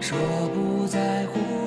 说不在乎。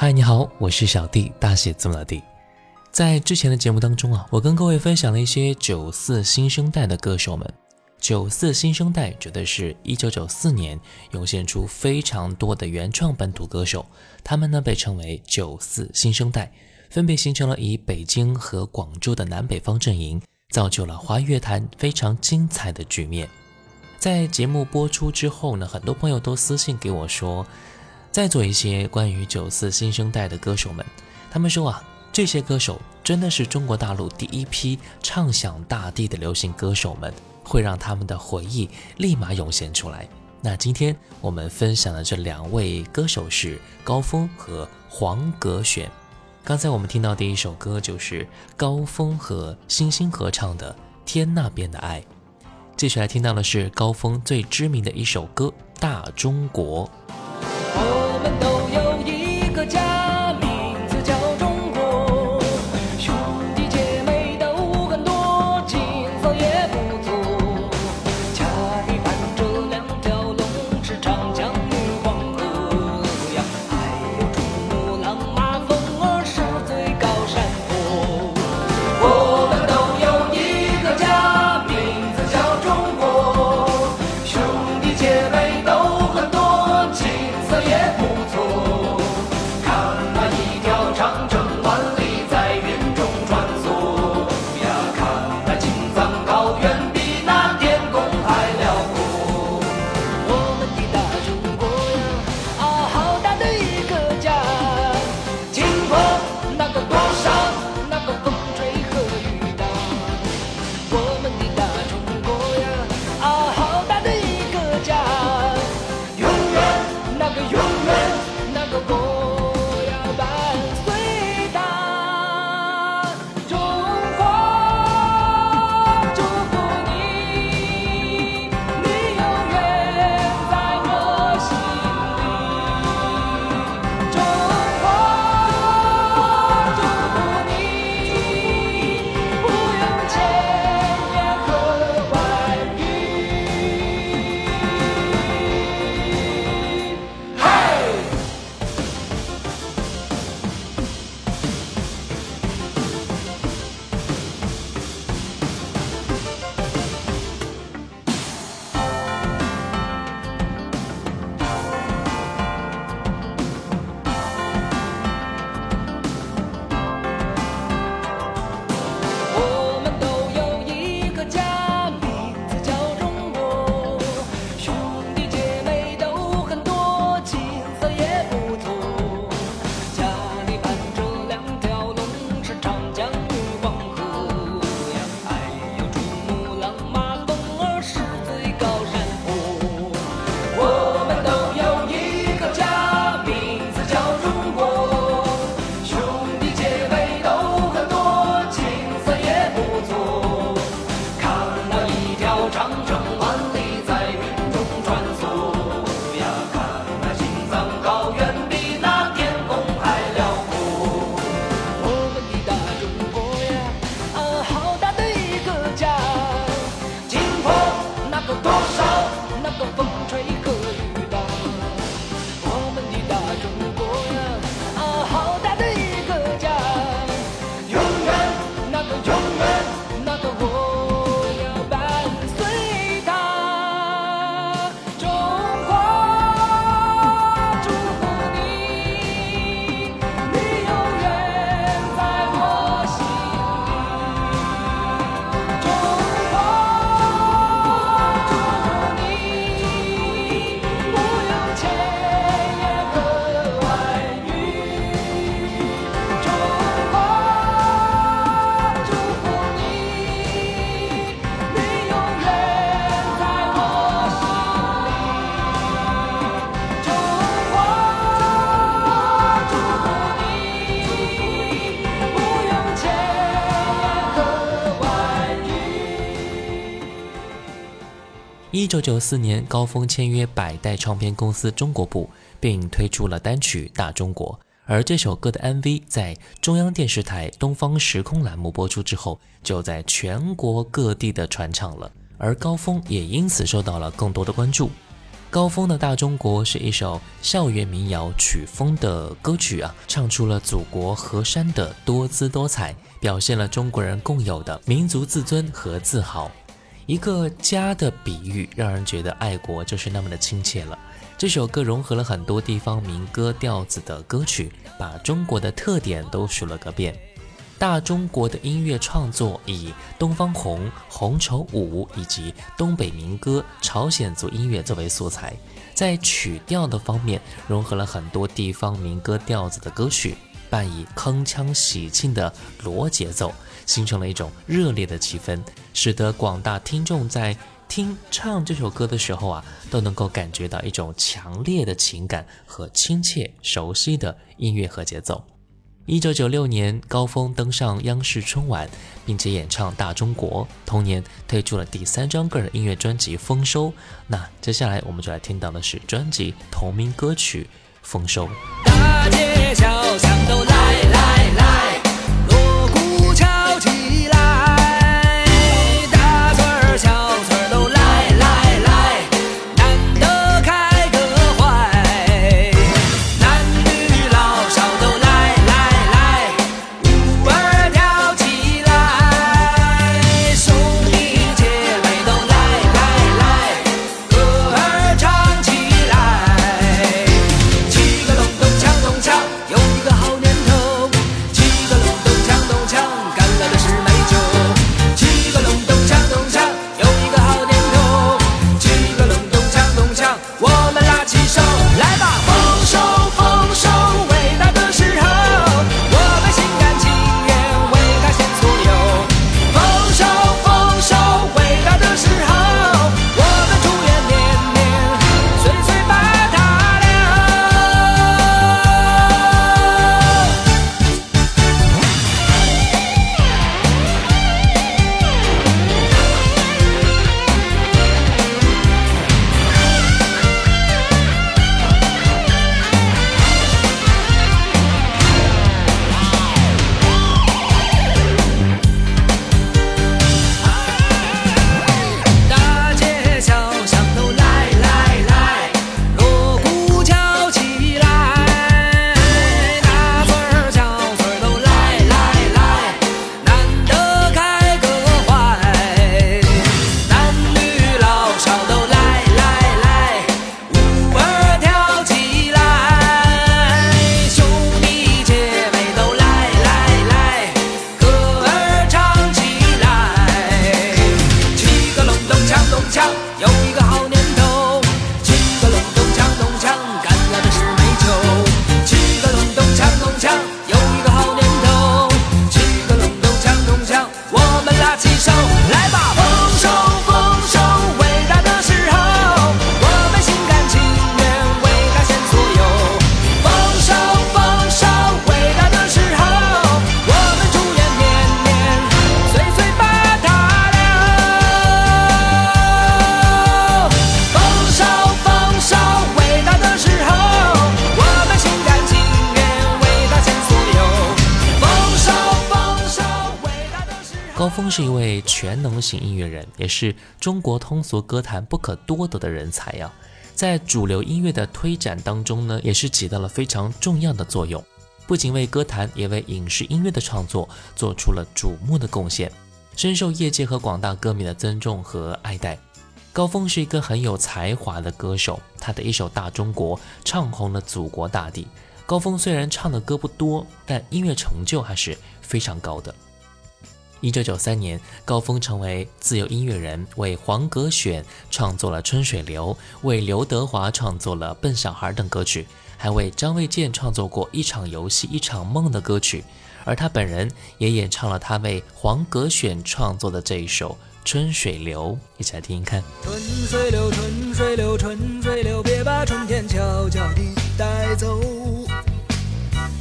嗨，你好，我是小弟，大写字母老弟。在之前的节目当中啊，我跟各位分享了一些九四新生代的歌手们。九四新生代指的是一九九四年涌现出非常多的原创本土歌手，他们呢被称为九四新生代，分别形成了以北京和广州的南北方阵营，造就了华语乐坛非常精彩的局面。在节目播出之后呢，很多朋友都私信给我说，再做一些关于九四新生代的歌手们。他们说啊，这些歌手真的是中国大陆第一批唱响大地的流行歌手们，会让他们的回忆立马涌现出来。那今天我们分享的这两位歌手是高峰和黄格选。刚才我们听到第一首歌就是高峰和星星合唱的《天那边的爱》。接下来听到的是高峰最知名的一首歌《大中国》。我们都有一个家，一九九四年，高峰签约百代唱片公司中国部，并推出了单曲《大中国》。而这首歌的 MV 在中央电视台《东方时空》栏目播出之后，就在全国各地的传唱了。而高峰也因此受到了更多的关注。高峰的《大中国》是一首校园民谣曲风的歌曲啊，唱出了祖国河山的多姿多彩，表现了中国人共有的民族自尊和自豪。一个家的比喻，让人觉得爱国就是那么的亲切了。这首歌融合了很多地方民歌调子的歌曲，把中国的特点都数了个遍。大中国的音乐创作以东方红、红绸舞以及东北民歌、朝鲜族音乐作为素材，在曲调的方面融合了很多地方民歌调子的歌曲，伴以铿锵喜庆的锣节奏，形成了一种热烈的气氛，使得广大听众在听唱这首歌的时候啊，都能够感觉到一种强烈的情感和亲切熟悉的音乐和节奏。一九九六年，高峰登上央视春晚，并且演唱《大中国》。同年推出了第三张个人音乐专辑《丰收》。那接下来我们就来听到的是专辑同名歌曲《丰收》。大街小型音乐人，也是中国通俗歌坛不可多得的人才呀、在主流音乐的推展当中呢，也是起到了非常重要的作用，不仅为歌坛，也为影视音乐的创作做出了瞩目的贡献，深受业界和广大歌迷的尊重和爱戴。高峰是一个很有才华的歌手，他的一首《大中国》唱红了祖国大地。高峰虽然唱的歌不多，但音乐成就还是非常高的。一九九三年，高峰成为自由音乐人，为黄格选创作了《春水流》，为刘德华创作了《笨小孩》等歌曲，还为张卫健创作过《一场游戏一场梦》的歌曲。而他本人也演唱了他为黄格选创作的这一首《春水流》，一起来听听看。春水流，春水流，春水流，别把春天悄悄地带走。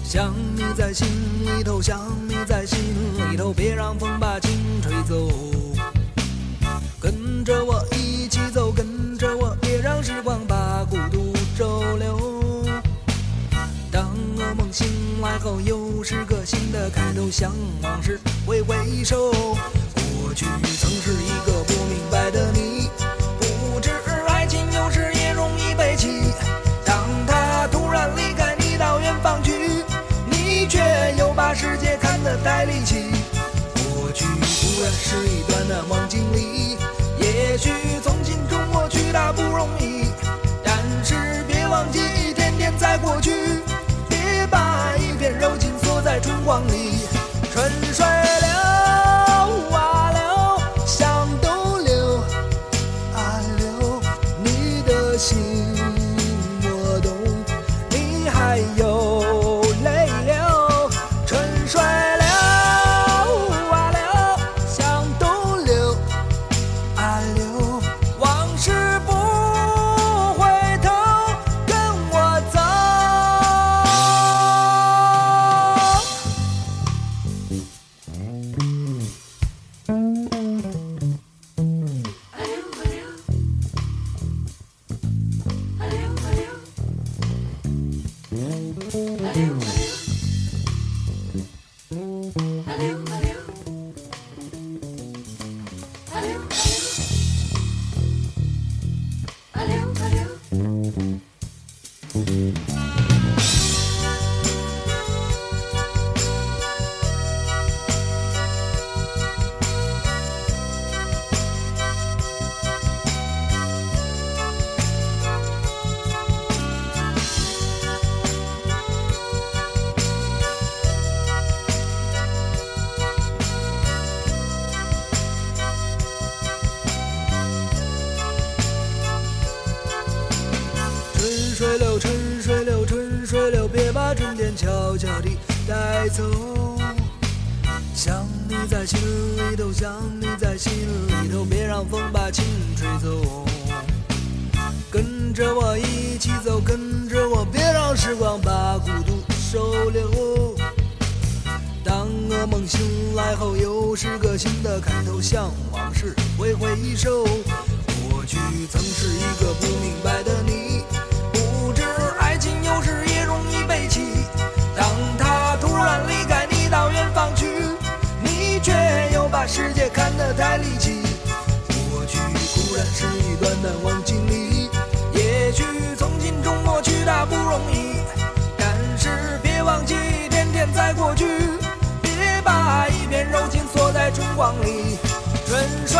想你在心里头，想你在心里头，别让风把情吹走。跟着我一起走，跟着我，别让时光把孤独周留。当噩梦醒来后，又是个新的开头，向往事挥挥手。过去曾是一个不明白的你，把世界看得太离奇。过去固然是一段难忘经历，也许从心中抹去它不容易，但是别忘记一天天在过去，别把一片柔情锁在春光里。悄悄地带走。想你在心里头，想你在心里头，别让风把情吹走。跟着我一起走，跟着我，别让时光把孤独收留。当噩梦醒来后，又是个新的开头，向往事挥挥手。过去曾是一个不明白的世界看得太离奇。过去固然是一段难忘经历，也许从今中抹去它不容易，但是别忘记天天在过去，别把一片柔情锁在春光里。春水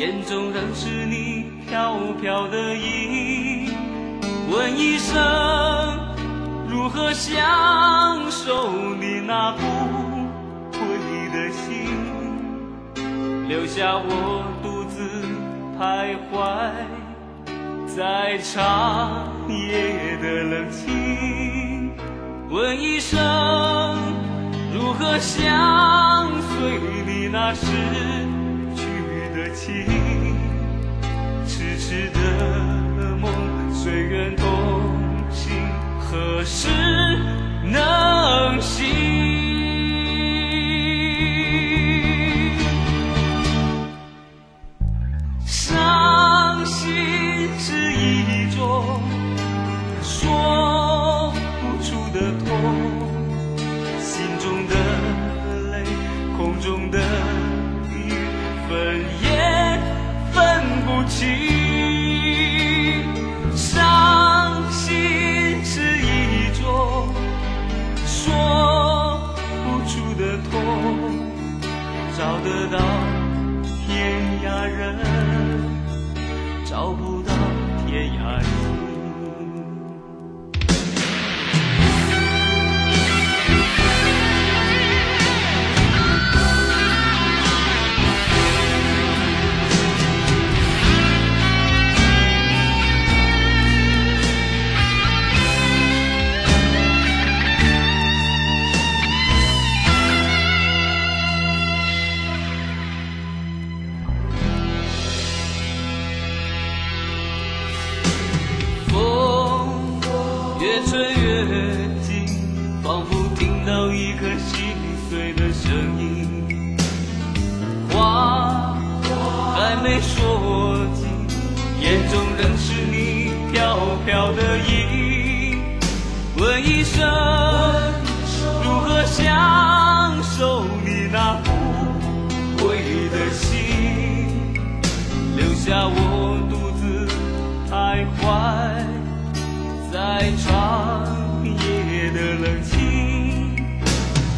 眼中仍是你飘飘的影。问一声，如何享受你那不悔的心？留下我独自徘徊在长夜的冷清。问一声，如何相随你那时情？痴痴的梦，随缘同行，何时能醒？的痛，找得到天涯人，找不到天涯人。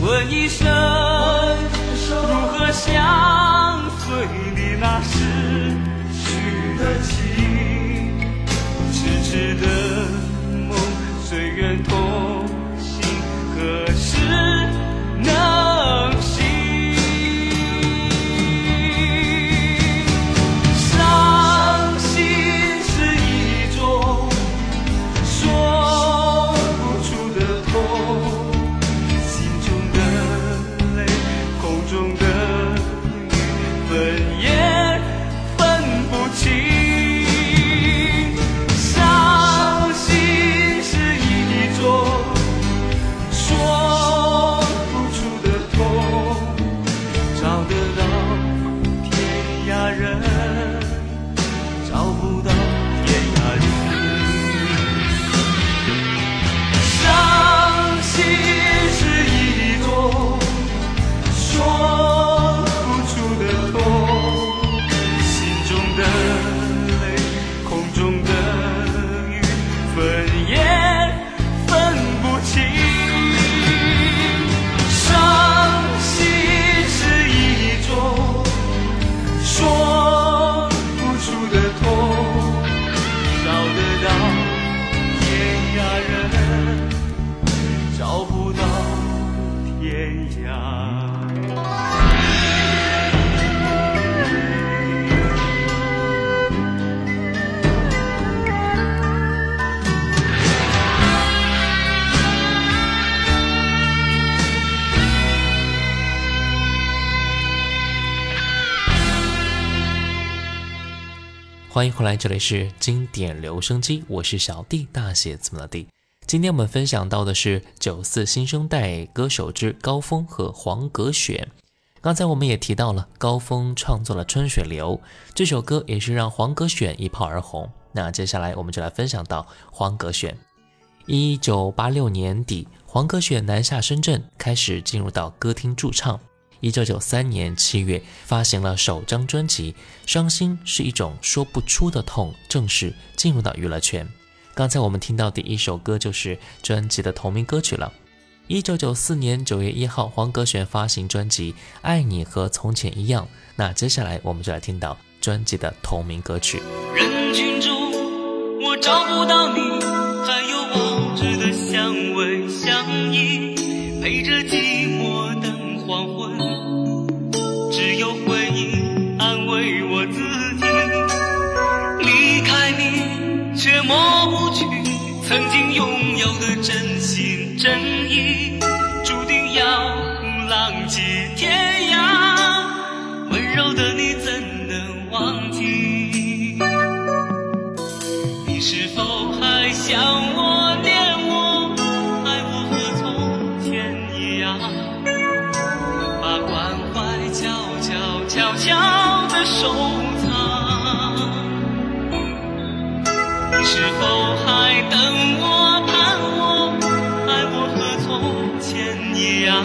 问一声，如何相随你那逝去的情？痴痴的梦，谁愿同欢迎回来，这里是经典留声机，我是小弟，大写字母的弟。今天我们分享到的是九四新生代歌手之高峰和黄格选。刚才我们也提到了高峰创作了《春水流》这首歌，也是让黄格选一炮而红。那接下来我们就来分享到黄格选。一九八六年底，黄格选南下深圳，开始进入到歌厅驻唱。一九九三年七月发行了首张专辑《伤心是一种说不出的痛》，正式进入到娱乐圈。刚才我们听到第一首歌就是专辑的同名歌曲了。一九九四年九月一号，黄格选发行专辑《爱你和从前一样》。那接下来我们就来听到专辑的同名歌曲。人群中，我找不到你，曾经拥有的真心真意，注定要浪迹天一样？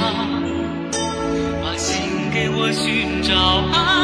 把心给我，寻找爱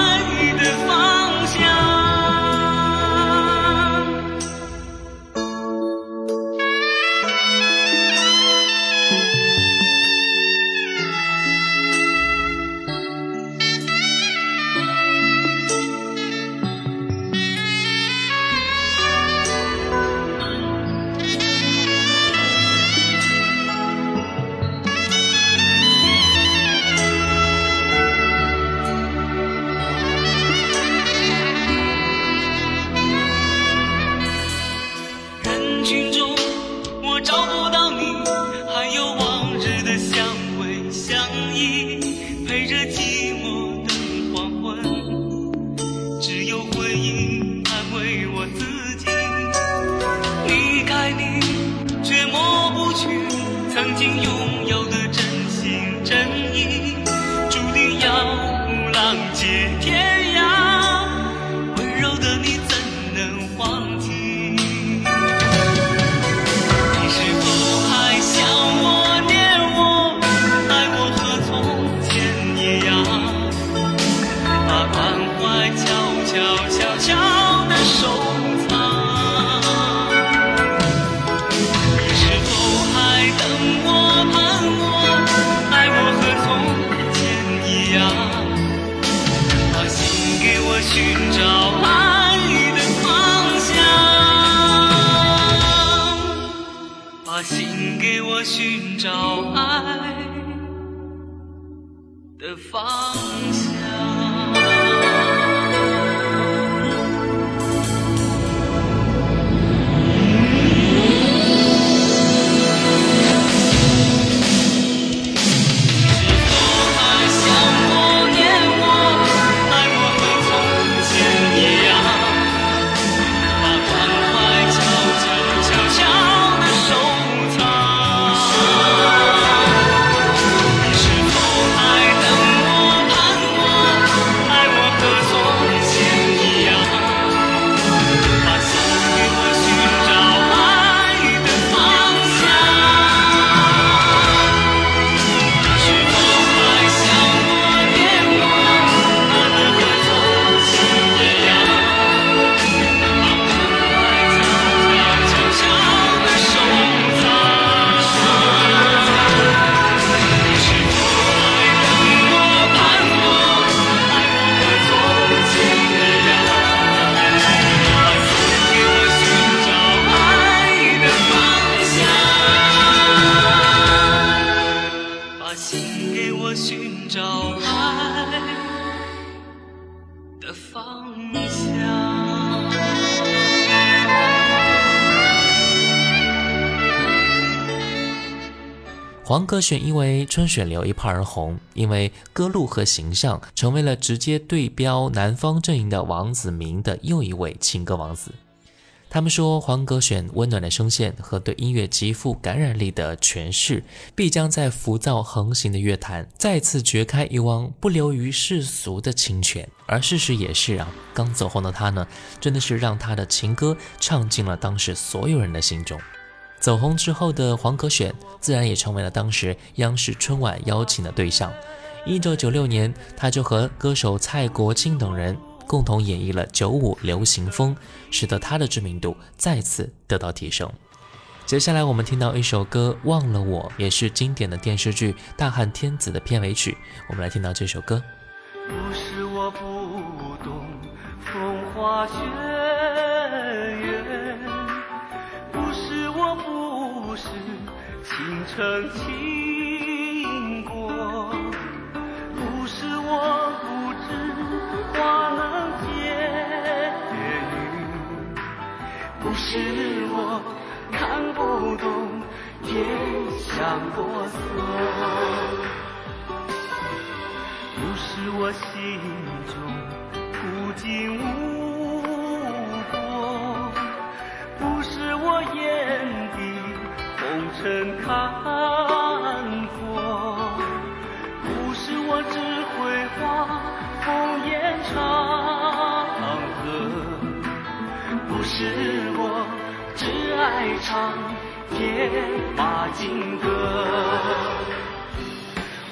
歌选因为《春水流》一炮而红，因为歌路和形象，成为了直接对标南方阵营的王子明的又一位情歌王子。他们说，黄格选温暖的声线和对音乐极富感染力的诠释，必将在浮躁横行的乐坛再次掘开一汪不流于世俗的清泉。而事实也是啊，刚走红的他呢，真的是让他的情歌唱进了当时所有人的心中。走红之后的黄格选，自然也成为了当时央视春晚邀请的对象。一九九六年，他就和歌手蔡国庆等人共同演绎了九五流行风，使得他的知名度再次得到提升。接下来我们听到一首歌《忘了我》，也是经典的电视剧《大汉天子》的片尾曲。我们来听到这首歌。不是我不懂风花雪倾城倾国，不是我不知花能结语，不是我看不懂天象国色。不是我心中无尽无果，不是我眼尘看破，不是我只会画风烟长河，不是我只爱唱铁马金歌，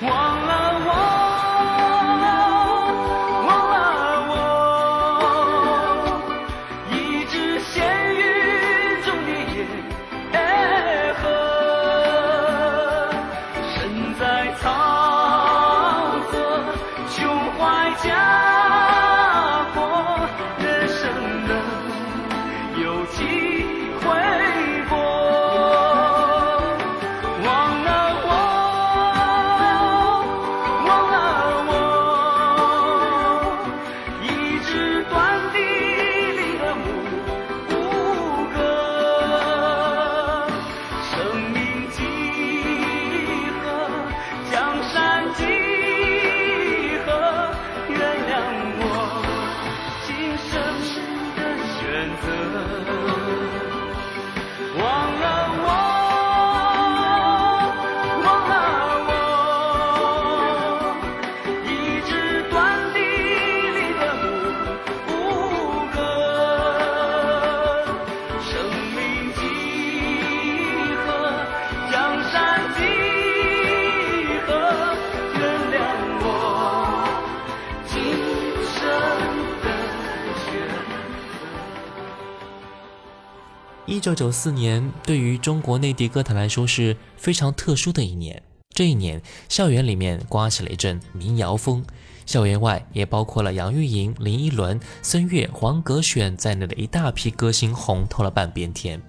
忘一九九四年对于中国内地歌坛来说是非常特殊的一年。这一年，校园里面刮起了一阵民谣风，校园外也包括了杨钰莹、林依轮、孙悦、黄格选在内的一大批歌星红透了半边天。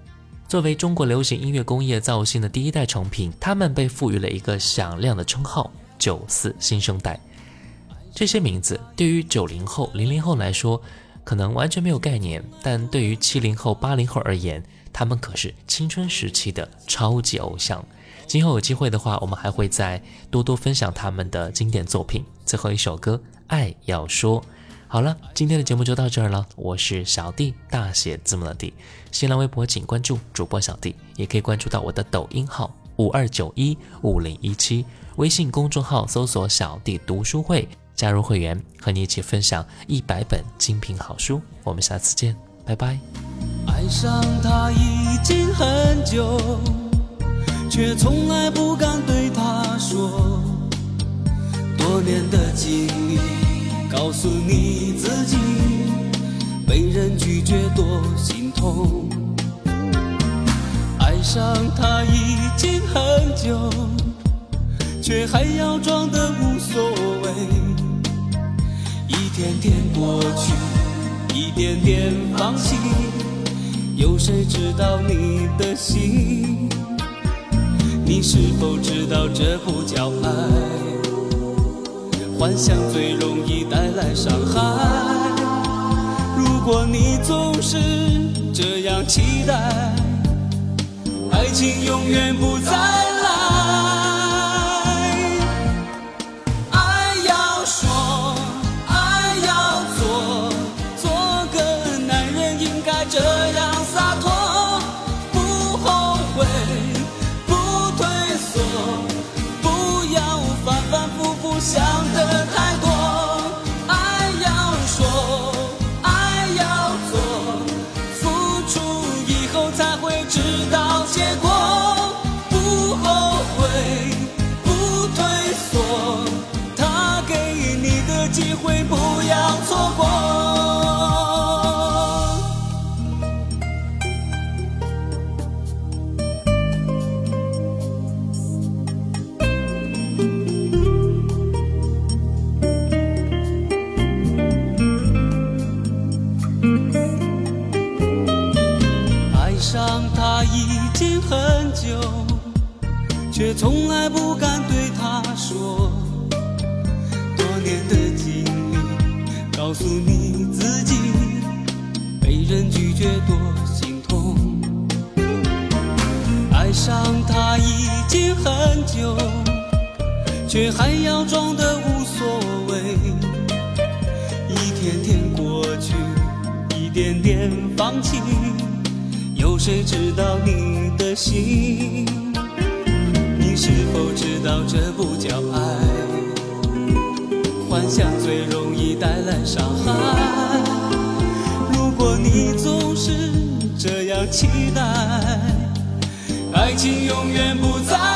作为中国流行音乐工业造星的第一代成品，他们被赋予了一个响亮的称号“九四新生代”。这些名字对于九零后、零零后来说，可能完全没有概念，但对于七零后、八零后而言，他们可是青春时期的超级偶像。今后有机会的话，我们还会再多多分享他们的经典作品。最后一首歌《爱要说》。好了，今天的节目就到这儿了。我是小弟，大写字母的弟。新浪微博请关注主播小弟，也可以关注到我的抖音号五二九一五零一七，微信公众号搜索“小弟读书会”。加入会员，和你一起分享一百本精品好书。我们下次见，拜拜。爱上他已经很久，却从来不敢对他说。多年的经历告诉你自己，被人拒绝多心痛。爱上他已经很久，却还要装得无所谓。一天天过去，一点点放弃，有谁知道你的心？你是否知道这不叫爱？幻想最容易带来伤害。如果你总是这样期待，爱情永远不再爱上他已经很久，却还要装得无所谓。一天天过去，一点点放弃，有谁知道你的心？你是否知道这不叫爱？幻想最容易带来伤害。如果你总是这样期待，爱情永远不再